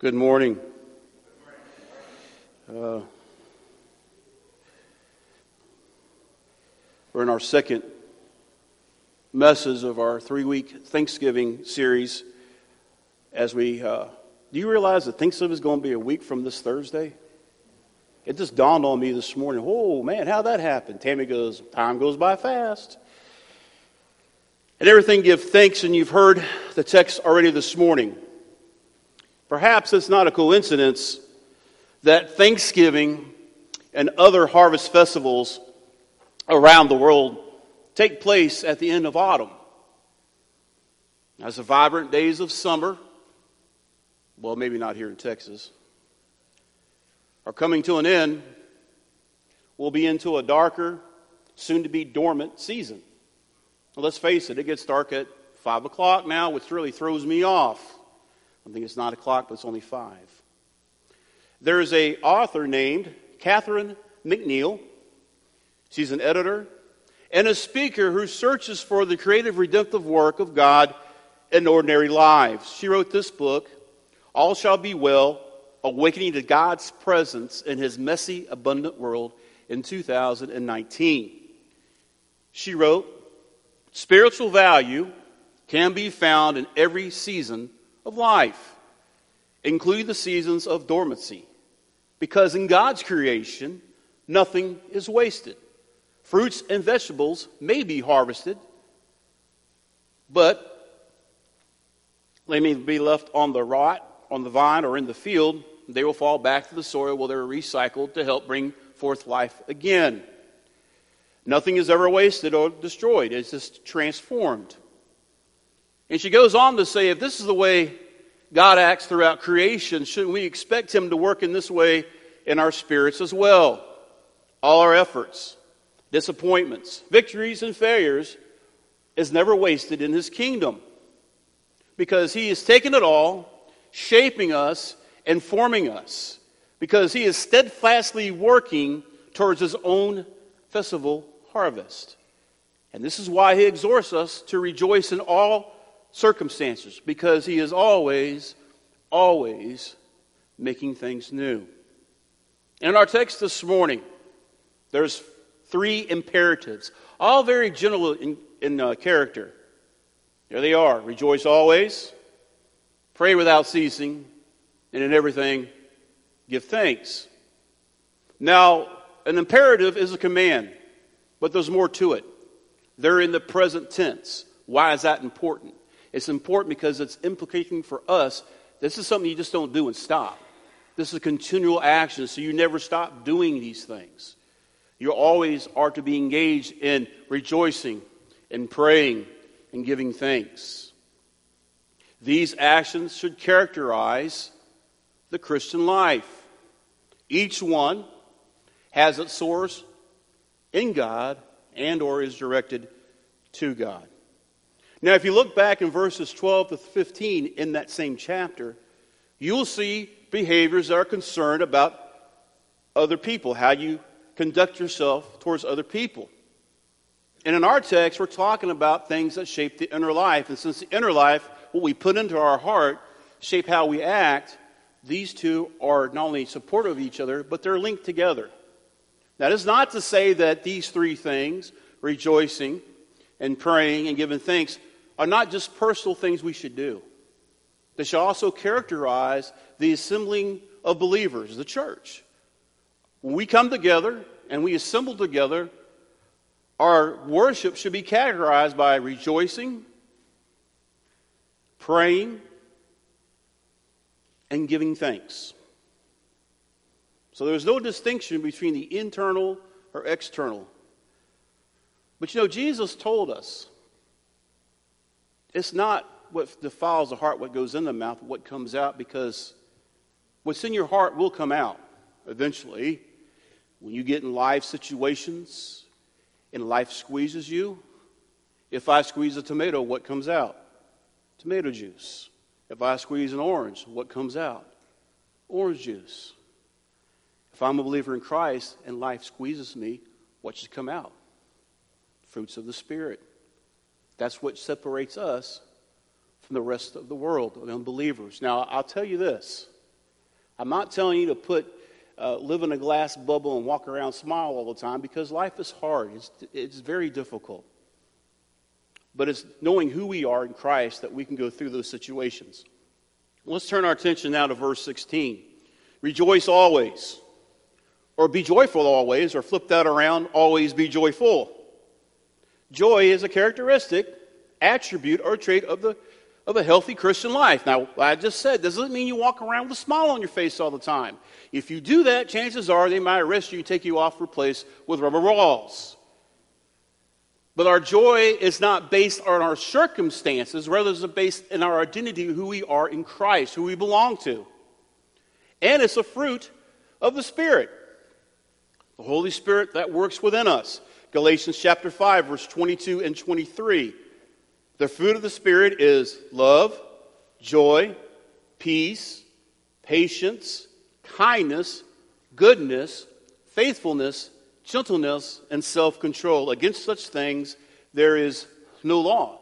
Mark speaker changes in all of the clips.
Speaker 1: Good morning. Uh, we're in our second message of our three week Thanksgiving series. As we, uh, do you realize that Thanksgiving is going to be a week from this Thursday? It just dawned on me this morning. Oh man, how that happened? Tammy goes, time goes by fast. And everything give thanks, and you've heard the text already this morning. Perhaps it's not a coincidence that Thanksgiving and other harvest festivals around the world take place at the end of autumn. As the vibrant days of summer, well, maybe not here in Texas, are coming to an end, we'll be into a darker, soon to be dormant season. Well, let's face it, it gets dark at 5 o'clock now, which really throws me off. I think it's 9 o'clock, but it's only 5. There is a author named Catherine McNiel. She's an editor and a speaker who searches for the creative redemptive work of God in ordinary lives. She wrote this book, All Shall Be Well Awakening to God's Presence in His Messy, Abundant World in 2019. She wrote, Spiritual value can be found in every season of life, including the seasons of dormancy. Because in God's creation, nothing is wasted. Fruits and vegetables may be harvested, but they may be left on the rot, on the vine, or in the field. They will fall back to the soil where they're recycled to help bring forth life again. Nothing is ever wasted or destroyed, it's just transformed. And she goes on to say if this is the way God acts throughout creation, shouldn't we expect Him to work in this way in our spirits as well? All our efforts, disappointments, victories, and failures is never wasted in His kingdom because He has taken it all, shaping us and forming us because He is steadfastly working towards His own festival harvest. And this is why He exhorts us to rejoice in all circumstances because he is always, always making things new. In our text this morning, there's three imperatives, all very general in, in uh, character. There they are rejoice always, pray without ceasing, and in everything give thanks. Now, an imperative is a command, but there's more to it. They're in the present tense. Why is that important? It's important because it's implicating for us. This is something you just don't do and stop. This is a continual action, so you never stop doing these things. You always are to be engaged in rejoicing and praying and giving thanks. These actions should characterize the Christian life. Each one has its source in God and or is directed to God. Now, if you look back in verses 12 to 15 in that same chapter, you'll see behaviors that are concerned about other people, how you conduct yourself towards other people. And in our text, we're talking about things that shape the inner life. And since the inner life, what we put into our heart, shape how we act, these two are not only supportive of each other, but they're linked together. That is not to say that these three things, rejoicing and praying and giving thanks, are not just personal things we should do. They should also characterize the assembling of believers, the church. When we come together and we assemble together, our worship should be categorized by rejoicing, praying, and giving thanks. So there's no distinction between the internal or external. But you know, Jesus told us it's not what defiles the heart, what goes in the mouth, what comes out, because what's in your heart will come out eventually. When you get in life situations and life squeezes you, if I squeeze a tomato, what comes out? Tomato juice. If I squeeze an orange, what comes out? Orange juice. If I'm a believer in Christ and life squeezes me, what should come out? Fruits of the Spirit. That's what separates us from the rest of the world, the unbelievers. Now, I'll tell you this I'm not telling you to put uh, live in a glass bubble and walk around smile all the time because life is hard. It's, it's very difficult. But it's knowing who we are in Christ that we can go through those situations. Let's turn our attention now to verse 16. Rejoice always, or be joyful always, or flip that around, always be joyful. Joy is a characteristic, attribute, or trait of the of a healthy Christian life. Now, I just said, doesn't mean you walk around with a smile on your face all the time. If you do that, chances are they might arrest you take you off replace with rubber balls. But our joy is not based on our circumstances, rather, it's based in our identity, who we are in Christ, who we belong to. And it's a fruit of the Spirit. The Holy Spirit that works within us. Galatians chapter 5, verse 22 and 23. The fruit of the Spirit is love, joy, peace, patience, kindness, goodness, faithfulness, gentleness, and self control. Against such things there is no law.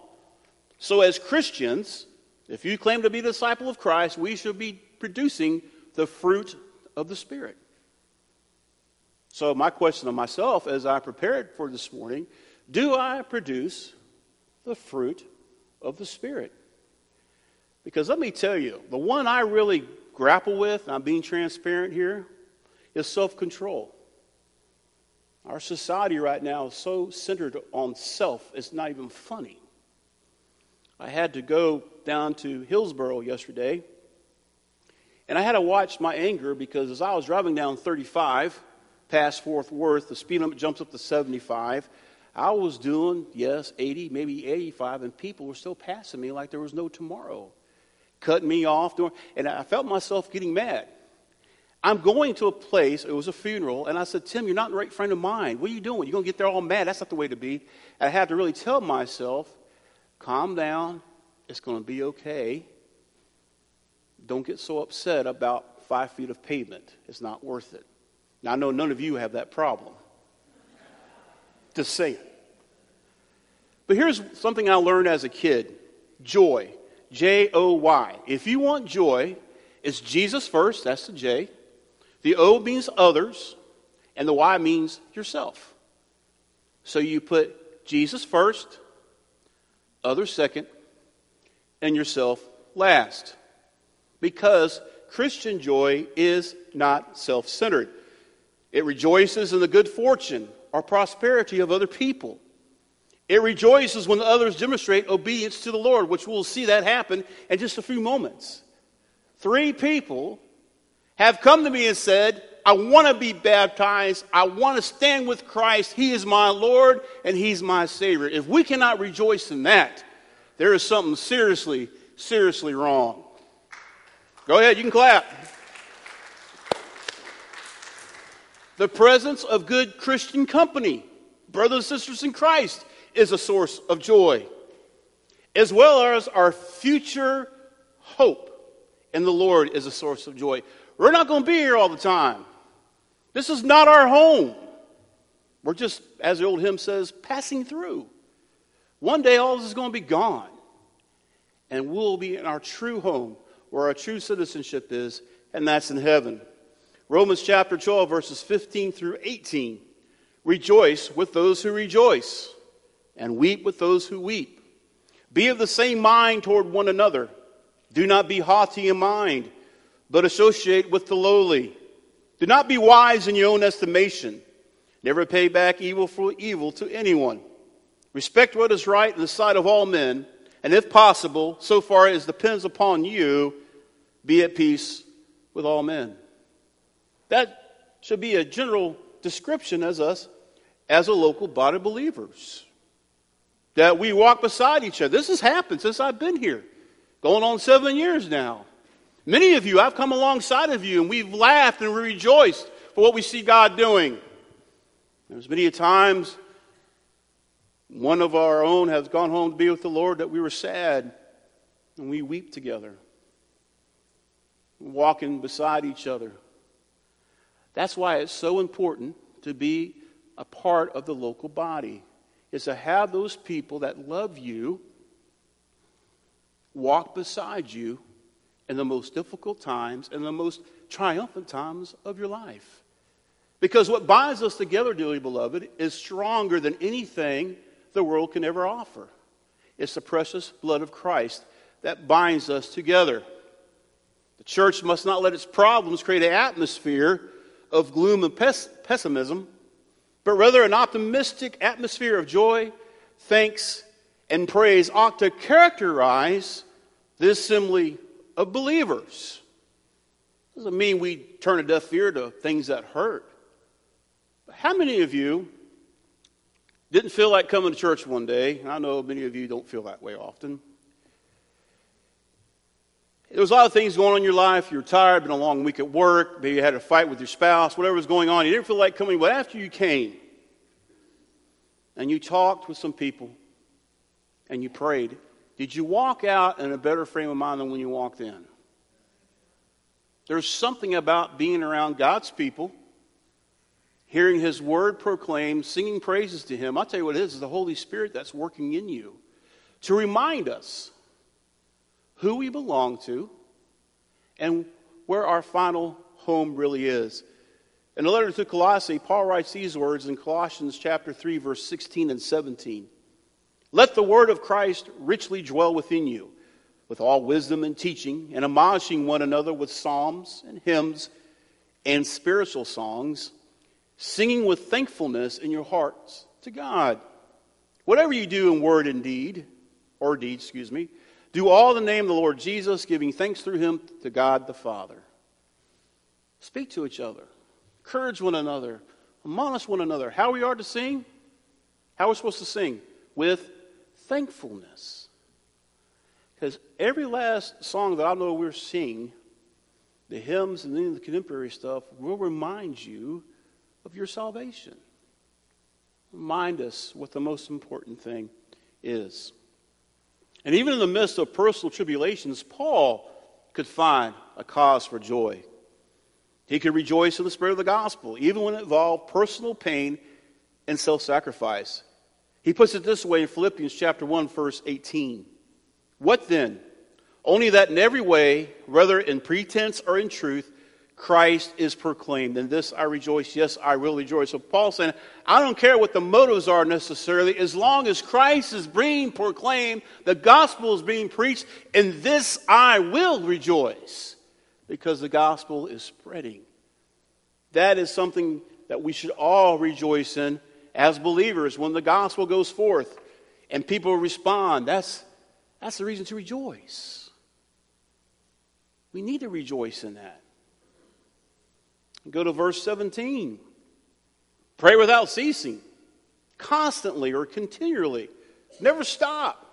Speaker 1: So, as Christians, if you claim to be a disciple of Christ, we should be producing the fruit of the Spirit. So, my question to myself as I prepared for this morning do I produce the fruit of the Spirit. Because let me tell you, the one I really grapple with, and I'm being transparent here, is self control. Our society right now is so centered on self, it's not even funny. I had to go down to Hillsboro yesterday, and I had to watch my anger because as I was driving down 35 past Fort Worth, the speed limit jumps up to 75. I was doing, yes, 80, maybe 85, and people were still passing me like there was no tomorrow, cutting me off. Doing, and I felt myself getting mad. I'm going to a place, it was a funeral, and I said, Tim, you're not the right friend of mine. What are you doing? You're going to get there all mad. That's not the way to be. And I had to really tell myself, calm down. It's going to be okay. Don't get so upset about five feet of pavement. It's not worth it. Now, I know none of you have that problem. Just saying. But here's something I learned as a kid joy. J O Y. If you want joy, it's Jesus first, that's the J. The O means others, and the Y means yourself. So you put Jesus first, others second, and yourself last. Because Christian joy is not self centered, it rejoices in the good fortune or prosperity of other people. It rejoices when others demonstrate obedience to the Lord, which we'll see that happen in just a few moments. Three people have come to me and said, I want to be baptized. I want to stand with Christ. He is my Lord and He's my Savior. If we cannot rejoice in that, there is something seriously, seriously wrong. Go ahead, you can clap. The presence of good Christian company, brothers and sisters in Christ, is a source of joy, as well as our future hope in the Lord is a source of joy. We're not going to be here all the time. This is not our home. We're just, as the old hymn says, passing through. One day all this is going to be gone. And we'll be in our true home, where our true citizenship is, and that's in heaven. Romans chapter 12, verses 15 through 18. Rejoice with those who rejoice and weep with those who weep. Be of the same mind toward one another. Do not be haughty in mind, but associate with the lowly. Do not be wise in your own estimation. Never pay back evil for evil to anyone. Respect what is right in the sight of all men, and if possible, so far as depends upon you, be at peace with all men. That should be a general description as us as a local body of believers that we walk beside each other. This has happened since I've been here, going on seven years now. Many of you, I've come alongside of you and we've laughed and rejoiced for what we see God doing. There's many a times one of our own has gone home to be with the Lord that we were sad and we weep together, walking beside each other. That's why it's so important to be a part of the local body is to have those people that love you walk beside you in the most difficult times and the most triumphant times of your life. Because what binds us together, dearly beloved, is stronger than anything the world can ever offer. It's the precious blood of Christ that binds us together. The church must not let its problems create an atmosphere of gloom and pes- pessimism, but rather an optimistic atmosphere of joy, thanks, and praise ought to characterize the assembly of believers. Doesn't mean we turn a deaf ear to things that hurt. But how many of you didn't feel like coming to church one day? I know many of you don't feel that way often. There was a lot of things going on in your life. You were tired, been a long week at work. Maybe you had a fight with your spouse, whatever was going on. You didn't feel like coming. But after you came and you talked with some people and you prayed, did you walk out in a better frame of mind than when you walked in? There's something about being around God's people, hearing His word proclaimed, singing praises to Him. I'll tell you what it is, it's the Holy Spirit that's working in you to remind us who we belong to, and where our final home really is. In the letter to Colossae, Paul writes these words in Colossians chapter 3, verse 16 and 17. Let the word of Christ richly dwell within you, with all wisdom and teaching, and admonishing one another with psalms and hymns and spiritual songs, singing with thankfulness in your hearts to God. Whatever you do in word and deed, or deed, excuse me, do all in the name of the Lord Jesus, giving thanks through him to God the Father. Speak to each other, encourage one another, admonish one another. How we are to sing? How we're supposed to sing? With thankfulness. Because every last song that I know we're singing, the hymns and then the contemporary stuff, will remind you of your salvation. Remind us what the most important thing is. And even in the midst of personal tribulations, Paul could find a cause for joy. He could rejoice in the spirit of the gospel, even when it involved personal pain and self sacrifice. He puts it this way in Philippians chapter 1, verse 18. What then? Only that in every way, whether in pretense or in truth, Christ is proclaimed. And this I rejoice. Yes, I will rejoice. So Paul saying, I don't care what the motives are necessarily, as long as Christ is being proclaimed, the gospel is being preached, in this I will rejoice. Because the gospel is spreading. That is something that we should all rejoice in as believers when the gospel goes forth and people respond. That's, that's the reason to rejoice. We need to rejoice in that. Go to verse 17. Pray without ceasing, constantly or continually. Never stop.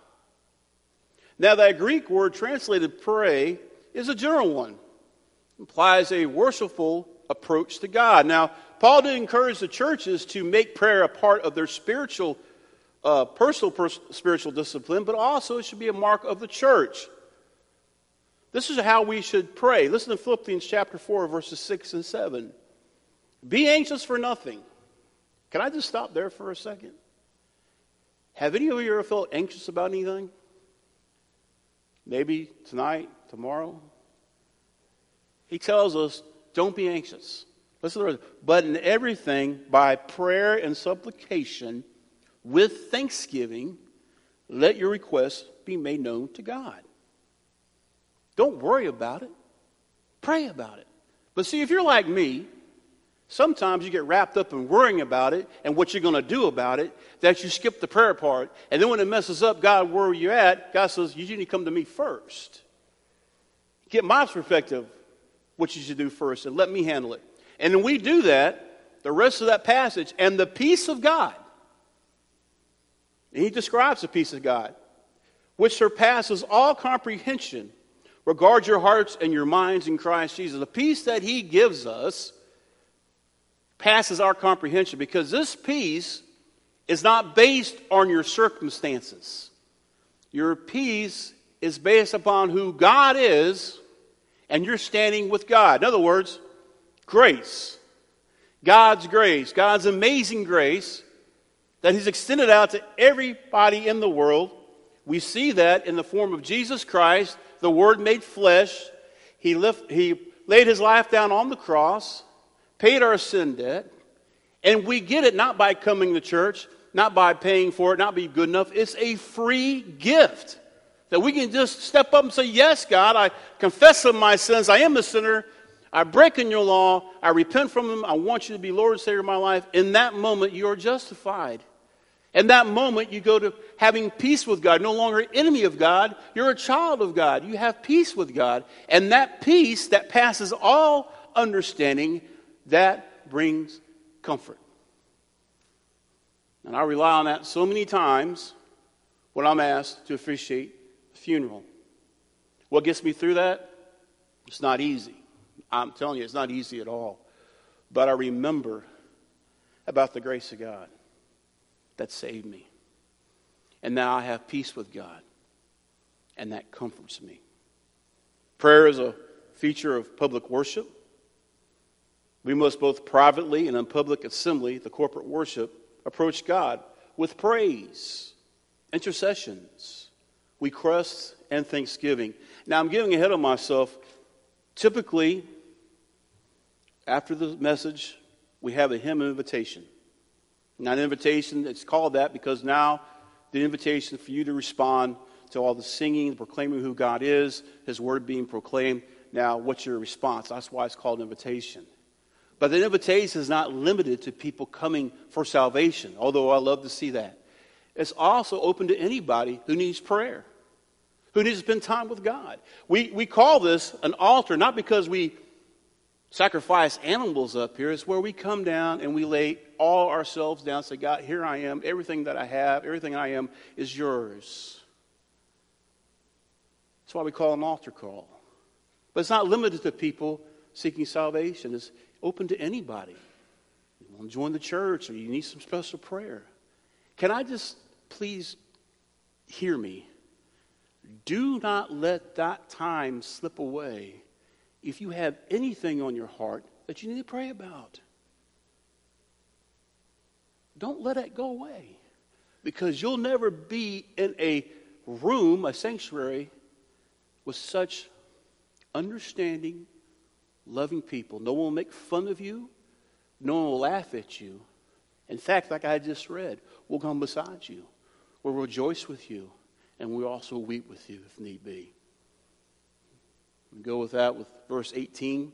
Speaker 1: Now, that Greek word translated pray is a general one, it implies a worshipful approach to God. Now, Paul did encourage the churches to make prayer a part of their spiritual, uh, personal pers- spiritual discipline, but also it should be a mark of the church. This is how we should pray. Listen to Philippians chapter 4, verses 6 and 7. Be anxious for nothing. Can I just stop there for a second? Have any of you ever felt anxious about anything? Maybe tonight, tomorrow? He tells us, don't be anxious. Listen to the But in everything, by prayer and supplication, with thanksgiving, let your requests be made known to God. Don't worry about it. Pray about it. But see, if you're like me, sometimes you get wrapped up in worrying about it and what you're going to do about it that you skip the prayer part. And then when it messes up, God, where you at? God says, you need to come to me first. Get my perspective, what you should do first, and let me handle it. And when we do that, the rest of that passage, and the peace of God, and he describes the peace of God, which surpasses all comprehension Regard your hearts and your minds in Christ Jesus. The peace that He gives us passes our comprehension because this peace is not based on your circumstances. Your peace is based upon who God is and you're standing with God. In other words, grace. God's grace, God's amazing grace that He's extended out to everybody in the world. We see that in the form of Jesus Christ the Word made flesh. He, lift, he laid his life down on the cross, paid our sin debt, and we get it not by coming to church, not by paying for it, not be good enough. It's a free gift that we can just step up and say, Yes, God, I confess of my sins. I am a sinner. I break in your law. I repent from them. I want you to be Lord and Savior of my life. In that moment, you are justified. In that moment, you go to having peace with God, no longer enemy of God. You're a child of God. You have peace with God. And that peace that passes all understanding, that brings comfort. And I rely on that so many times when I'm asked to officiate a funeral. What gets me through that? It's not easy. I'm telling you, it's not easy at all. But I remember about the grace of God that saved me. And now I have peace with God, and that comforts me. Prayer is a feature of public worship. We must both privately and in public assembly, the corporate worship, approach God with praise, intercessions, requests, and thanksgiving. Now, I'm getting ahead of myself. Typically, after the message, we have a hymn invitation. Not an invitation, it's called that because now the invitation for you to respond to all the singing, proclaiming who God is, His word being proclaimed. Now, what's your response? That's why it's called an invitation. But the invitation is not limited to people coming for salvation, although I love to see that. It's also open to anybody who needs prayer, who needs to spend time with God. We, we call this an altar not because we sacrifice animals up here. It's where we come down and we lay all ourselves down say, God, here I am. Everything that I have, everything I am is yours. That's why we call an altar call. But it's not limited to people seeking salvation, it's open to anybody. You want to join the church or you need some special prayer. Can I just please hear me? Do not let that time slip away if you have anything on your heart that you need to pray about. Don't let it go away because you'll never be in a room, a sanctuary, with such understanding, loving people. No one will make fun of you, no one will laugh at you. In fact, like I just read, we'll come beside you, we'll rejoice with you, and we'll also weep with you if need be. We go with that with verse 18.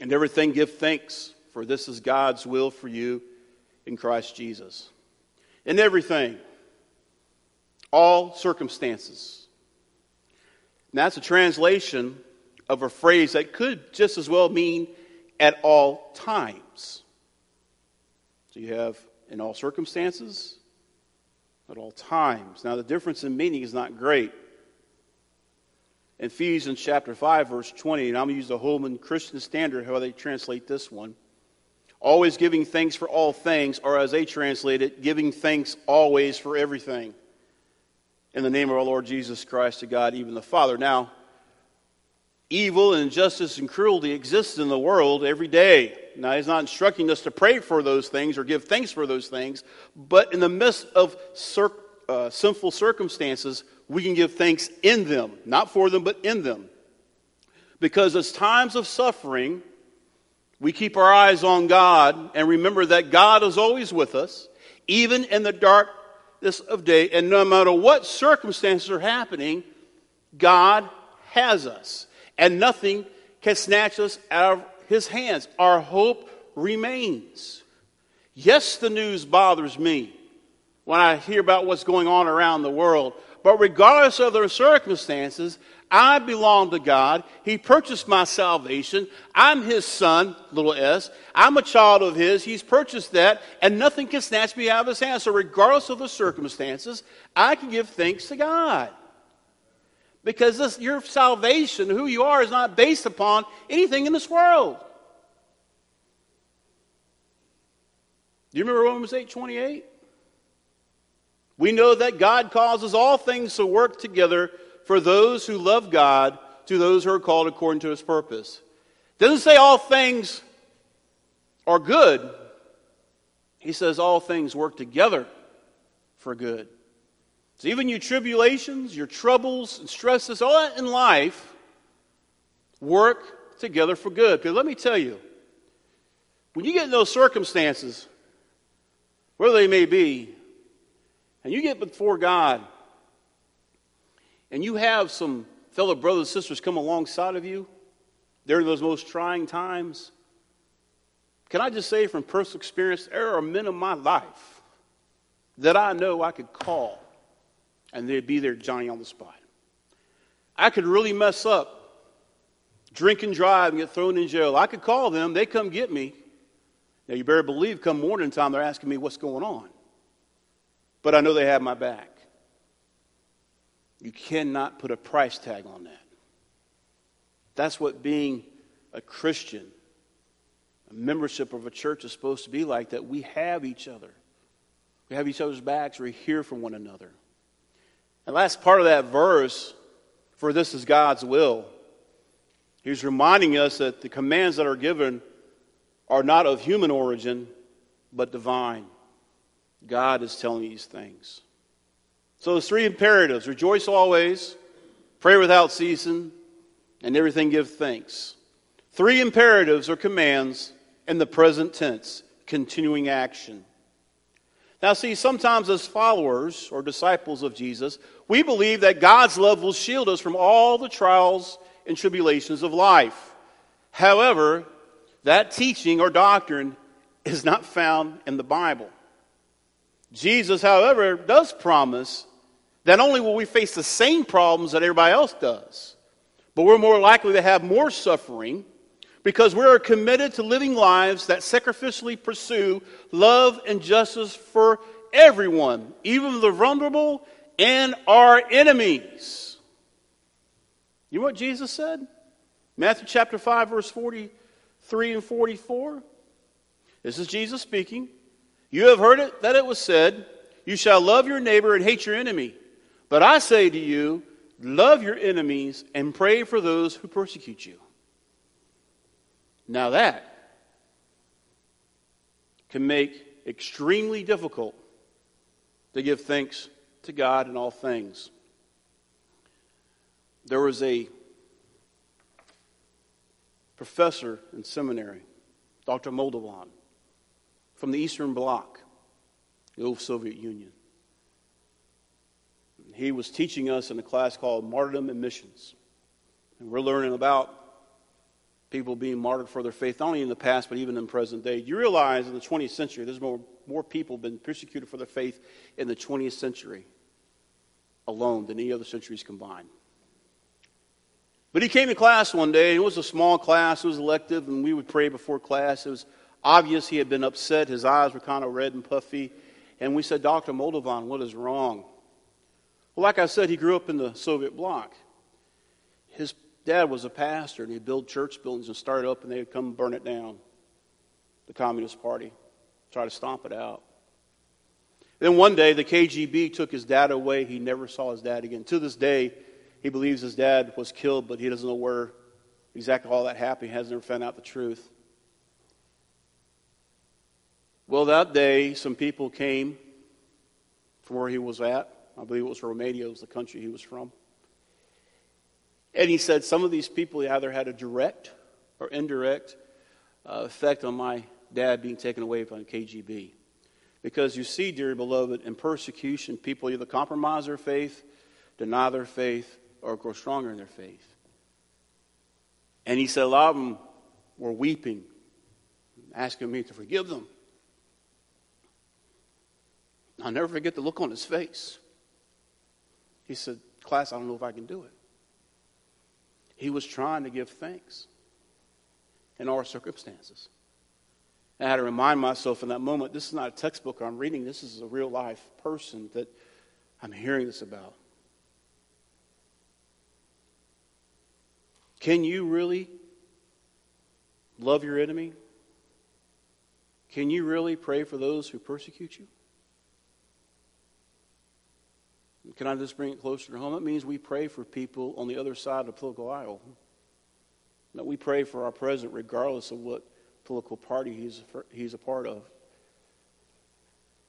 Speaker 1: And everything give thanks, for this is God's will for you in Christ Jesus. In everything, all circumstances. That's a translation of a phrase that could just as well mean at all times. So you have in all circumstances, at all times. Now, the difference in meaning is not great. Ephesians chapter 5, verse 20, and I'm going to use the Holman Christian Standard, how they translate this one. Always giving thanks for all things, or as they translate it, giving thanks always for everything. In the name of our Lord Jesus Christ to God, even the Father. Now, evil and injustice and cruelty exists in the world every day. Now, He's not instructing us to pray for those things or give thanks for those things, but in the midst of cir- uh, sinful circumstances, we can give thanks in them, not for them, but in them. Because as times of suffering, we keep our eyes on God and remember that God is always with us, even in the darkness of day. And no matter what circumstances are happening, God has us. And nothing can snatch us out of his hands. Our hope remains. Yes, the news bothers me when I hear about what's going on around the world. But regardless of their circumstances, I belong to God. He purchased my salvation. I'm His son, little s. I'm a child of His. He's purchased that, and nothing can snatch me out of His hand. So, regardless of the circumstances, I can give thanks to God. Because this, your salvation, who you are, is not based upon anything in this world. Do you remember Romans 8 28? We know that God causes all things to work together for those who love God, to those who are called according to his purpose. It doesn't say all things are good. He says all things work together for good. So even your tribulations, your troubles and stresses, all that in life, work together for good. Because let me tell you, when you get in those circumstances, wherever they may be, and you get before God, and you have some fellow brothers and sisters come alongside of you during those most trying times, can I just say from personal experience, there are men in my life that I know I could call and they'd be there, Johnny, on the spot. I could really mess up, drink and drive, and get thrown in jail. I could call them, they come get me. Now, you better believe come morning time, they're asking me what's going on. But I know they have my back. You cannot put a price tag on that. That's what being a Christian, a membership of a church is supposed to be like that. We have each other. We have each other's backs. We're here for one another. And last part of that verse, for this is God's will, he's reminding us that the commands that are given are not of human origin, but divine. God is telling these things. So there's three imperatives rejoice always, pray without ceasing, and everything give thanks. Three imperatives or commands in the present tense, continuing action. Now, see, sometimes as followers or disciples of Jesus, we believe that God's love will shield us from all the trials and tribulations of life. However, that teaching or doctrine is not found in the Bible. Jesus, however, does promise that only will we face the same problems that everybody else does, but we're more likely to have more suffering because we are committed to living lives that sacrificially pursue love and justice for everyone, even the vulnerable and our enemies. You know what Jesus said? Matthew chapter 5, verse 43 and 44. This is Jesus speaking. You have heard it that it was said, You shall love your neighbor and hate your enemy. But I say to you, love your enemies and pray for those who persecute you. Now that can make extremely difficult to give thanks to God in all things. There was a professor in seminary, Dr. Moldovan, from the Eastern Bloc, the old Soviet Union. He was teaching us in a class called Martyrdom and Missions. And we're learning about people being martyred for their faith, not only in the past, but even in present day. You realize in the 20th century, there's more, more people been persecuted for their faith in the 20th century alone than any other centuries combined. But he came to class one day, it was a small class, it was elective, and we would pray before class. It was obvious he had been upset. His eyes were kind of red and puffy. And we said, Dr. Moldovan, what is wrong? Well, like I said, he grew up in the Soviet bloc. His dad was a pastor, and he'd build church buildings and start up, and they'd come burn it down. The Communist Party, try to stomp it out. Then one day, the KGB took his dad away. He never saw his dad again. To this day, he believes his dad was killed, but he doesn't know where exactly all that happened. He has never found out the truth. Well, that day, some people came from where he was at. I believe it was Romania, was the country he was from. And he said some of these people either had a direct or indirect uh, effect on my dad being taken away from KGB. Because you see, dear beloved, in persecution, people either compromise their faith, deny their faith, or grow stronger in their faith. And he said a lot of them were weeping, asking me to forgive them. I'll never forget the look on his face. He said, Class, I don't know if I can do it. He was trying to give thanks in our circumstances. And I had to remind myself in that moment this is not a textbook I'm reading, this is a real life person that I'm hearing this about. Can you really love your enemy? Can you really pray for those who persecute you? Can I just bring it closer to home? It means we pray for people on the other side of the political aisle. That we pray for our president regardless of what political party he's, he's a part of.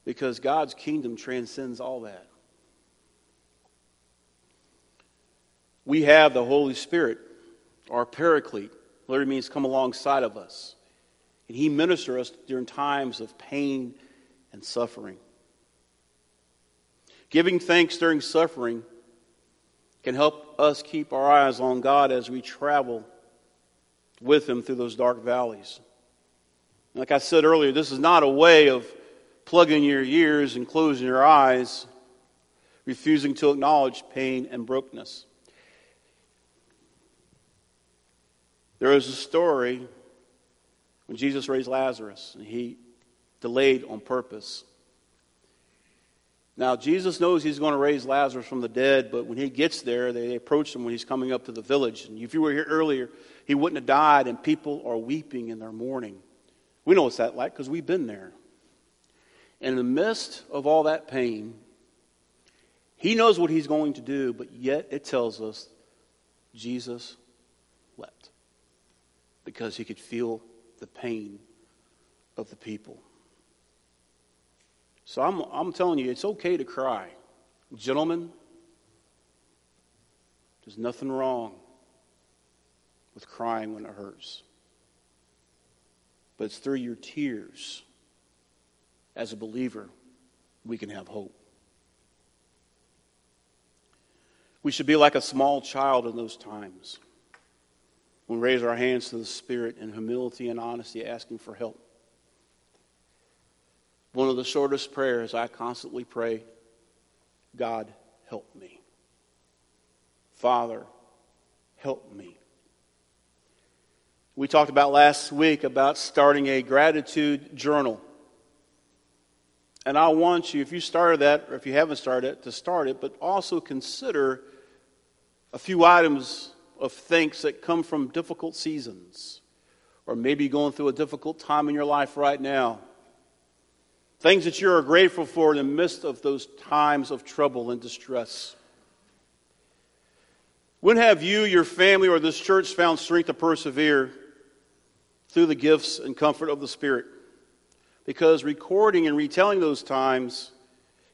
Speaker 1: Because God's kingdom transcends all that. We have the Holy Spirit our paraclete, literally means come alongside of us. And he ministers us during times of pain and suffering. Giving thanks during suffering can help us keep our eyes on God as we travel with Him through those dark valleys. Like I said earlier, this is not a way of plugging your ears and closing your eyes, refusing to acknowledge pain and brokenness. There is a story when Jesus raised Lazarus, and he delayed on purpose. Now, Jesus knows he's going to raise Lazarus from the dead, but when he gets there, they approach him when he's coming up to the village. And if you were here earlier, he wouldn't have died, and people are weeping in their mourning. We know what's that like because we've been there. And in the midst of all that pain, he knows what he's going to do, but yet it tells us Jesus wept because he could feel the pain of the people. So I'm, I'm telling you, it's okay to cry. Gentlemen, there's nothing wrong with crying when it hurts but it's through your tears as a believer we can have hope. We should be like a small child in those times. We raise our hands to the Spirit in humility and honesty, asking for help. One of the shortest prayers I constantly pray God, help me. Father, help me. We talked about last week about starting a gratitude journal. And I want you, if you started that, or if you haven't started it, to start it, but also consider a few items of thanks that come from difficult seasons, or maybe going through a difficult time in your life right now. Things that you are grateful for in the midst of those times of trouble and distress. When have you, your family, or this church found strength to persevere? through the gifts and comfort of the Spirit. Because recording and retelling those times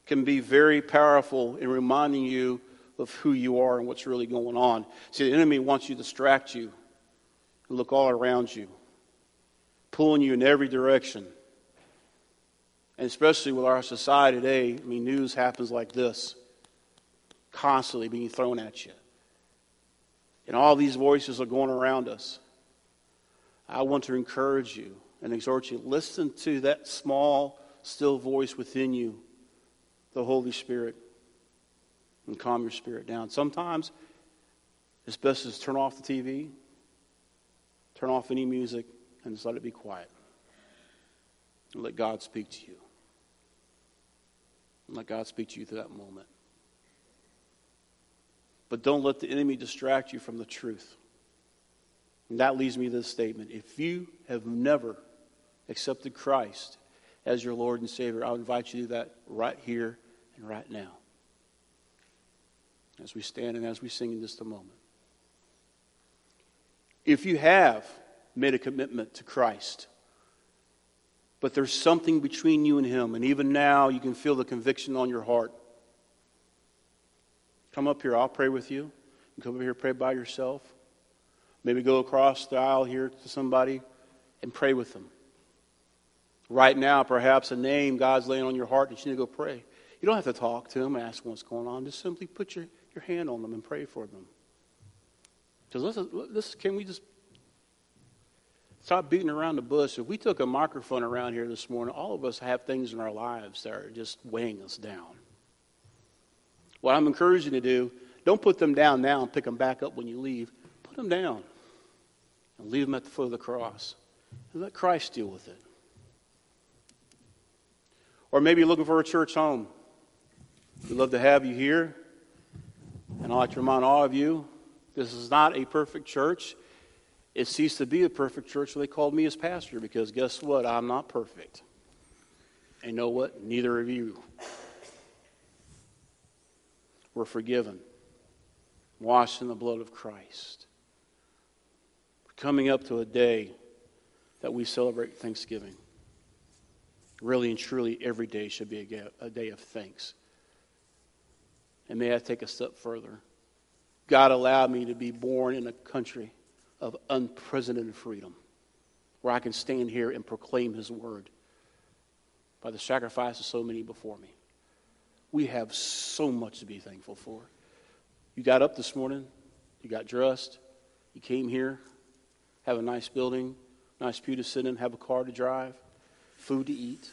Speaker 1: can be very powerful in reminding you of who you are and what's really going on. See, the enemy wants you to distract you and look all around you, pulling you in every direction. And especially with our society today, I mean, news happens like this constantly being thrown at you. And all these voices are going around us. I want to encourage you and exhort you listen to that small, still voice within you, the Holy Spirit, and calm your spirit down. Sometimes it's best to turn off the TV, turn off any music, and just let it be quiet. And let God speak to you. And let God speak to you through that moment. But don't let the enemy distract you from the truth. And that leads me to this statement. If you have never accepted Christ as your Lord and Savior, I invite you to do that right here and right now. As we stand and as we sing in just a moment. If you have made a commitment to Christ, but there's something between you and Him, and even now you can feel the conviction on your heart, come up here. I'll pray with you. you come up here, pray by yourself. Maybe go across the aisle here to somebody and pray with them. Right now, perhaps a name God's laying on your heart and you need to go pray. You don't have to talk to them, ask what's going on. Just simply put your, your hand on them and pray for them. Because listen, this, can we just stop beating around the bush? If we took a microphone around here this morning, all of us have things in our lives that are just weighing us down. What I'm encouraging you to do, don't put them down now and pick them back up when you leave. Put them down and leave them at the foot of the cross and let Christ deal with it. Or maybe you're looking for a church home. We'd love to have you here. And I'd like to remind all of you this is not a perfect church. It ceased to be a perfect church when they called me as pastor because guess what? I'm not perfect. And know what? Neither of you. We're forgiven, washed in the blood of Christ We're coming up to a day that we celebrate Thanksgiving. Really and truly, every day should be a day of thanks. And may I take a step further? God allowed me to be born in a country of unprecedented freedom where I can stand here and proclaim His word by the sacrifice of so many before me. We have so much to be thankful for. You got up this morning, you got dressed, you came here, have a nice building, nice pew to sit in, have a car to drive, food to eat.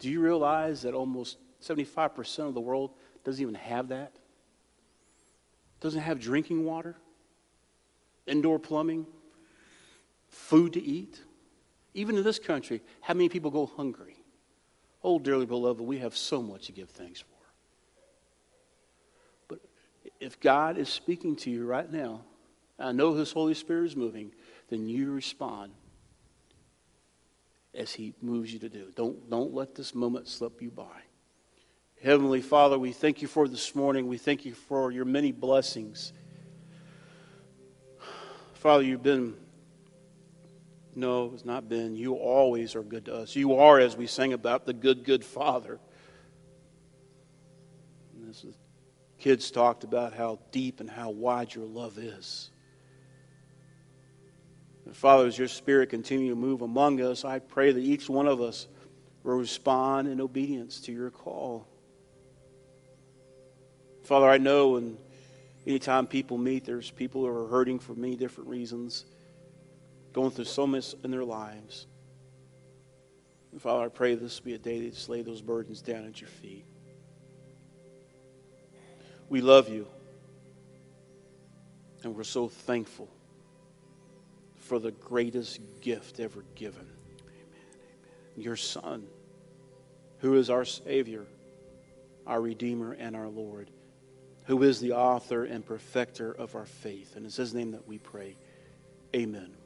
Speaker 1: Do you realize that almost 75% of the world doesn't even have that? Doesn't have drinking water, indoor plumbing, food to eat. Even in this country, how many people go hungry? Oh, dearly beloved, we have so much to give thanks for. But if God is speaking to you right now, I know His Holy Spirit is moving, then you respond as He moves you to do. Don't, don't let this moment slip you by. Heavenly Father, we thank you for this morning. We thank you for your many blessings. Father, you've been no, it's not been. You always are good to us. You are, as we sang about, the good, good Father. And as the kids talked about how deep and how wide your love is. And Father, as your Spirit continue to move among us, I pray that each one of us will respond in obedience to your call. Father, I know and anytime people meet, there's people who are hurting for many different reasons going through so much in their lives. And Father, I pray this be a day that just lay those burdens down at your feet. We love you. And we're so thankful for the greatest gift ever given. Amen, amen. Your Son, who is our Savior, our Redeemer, and our Lord, who is the author and perfecter of our faith. And it's His name that we pray. Amen.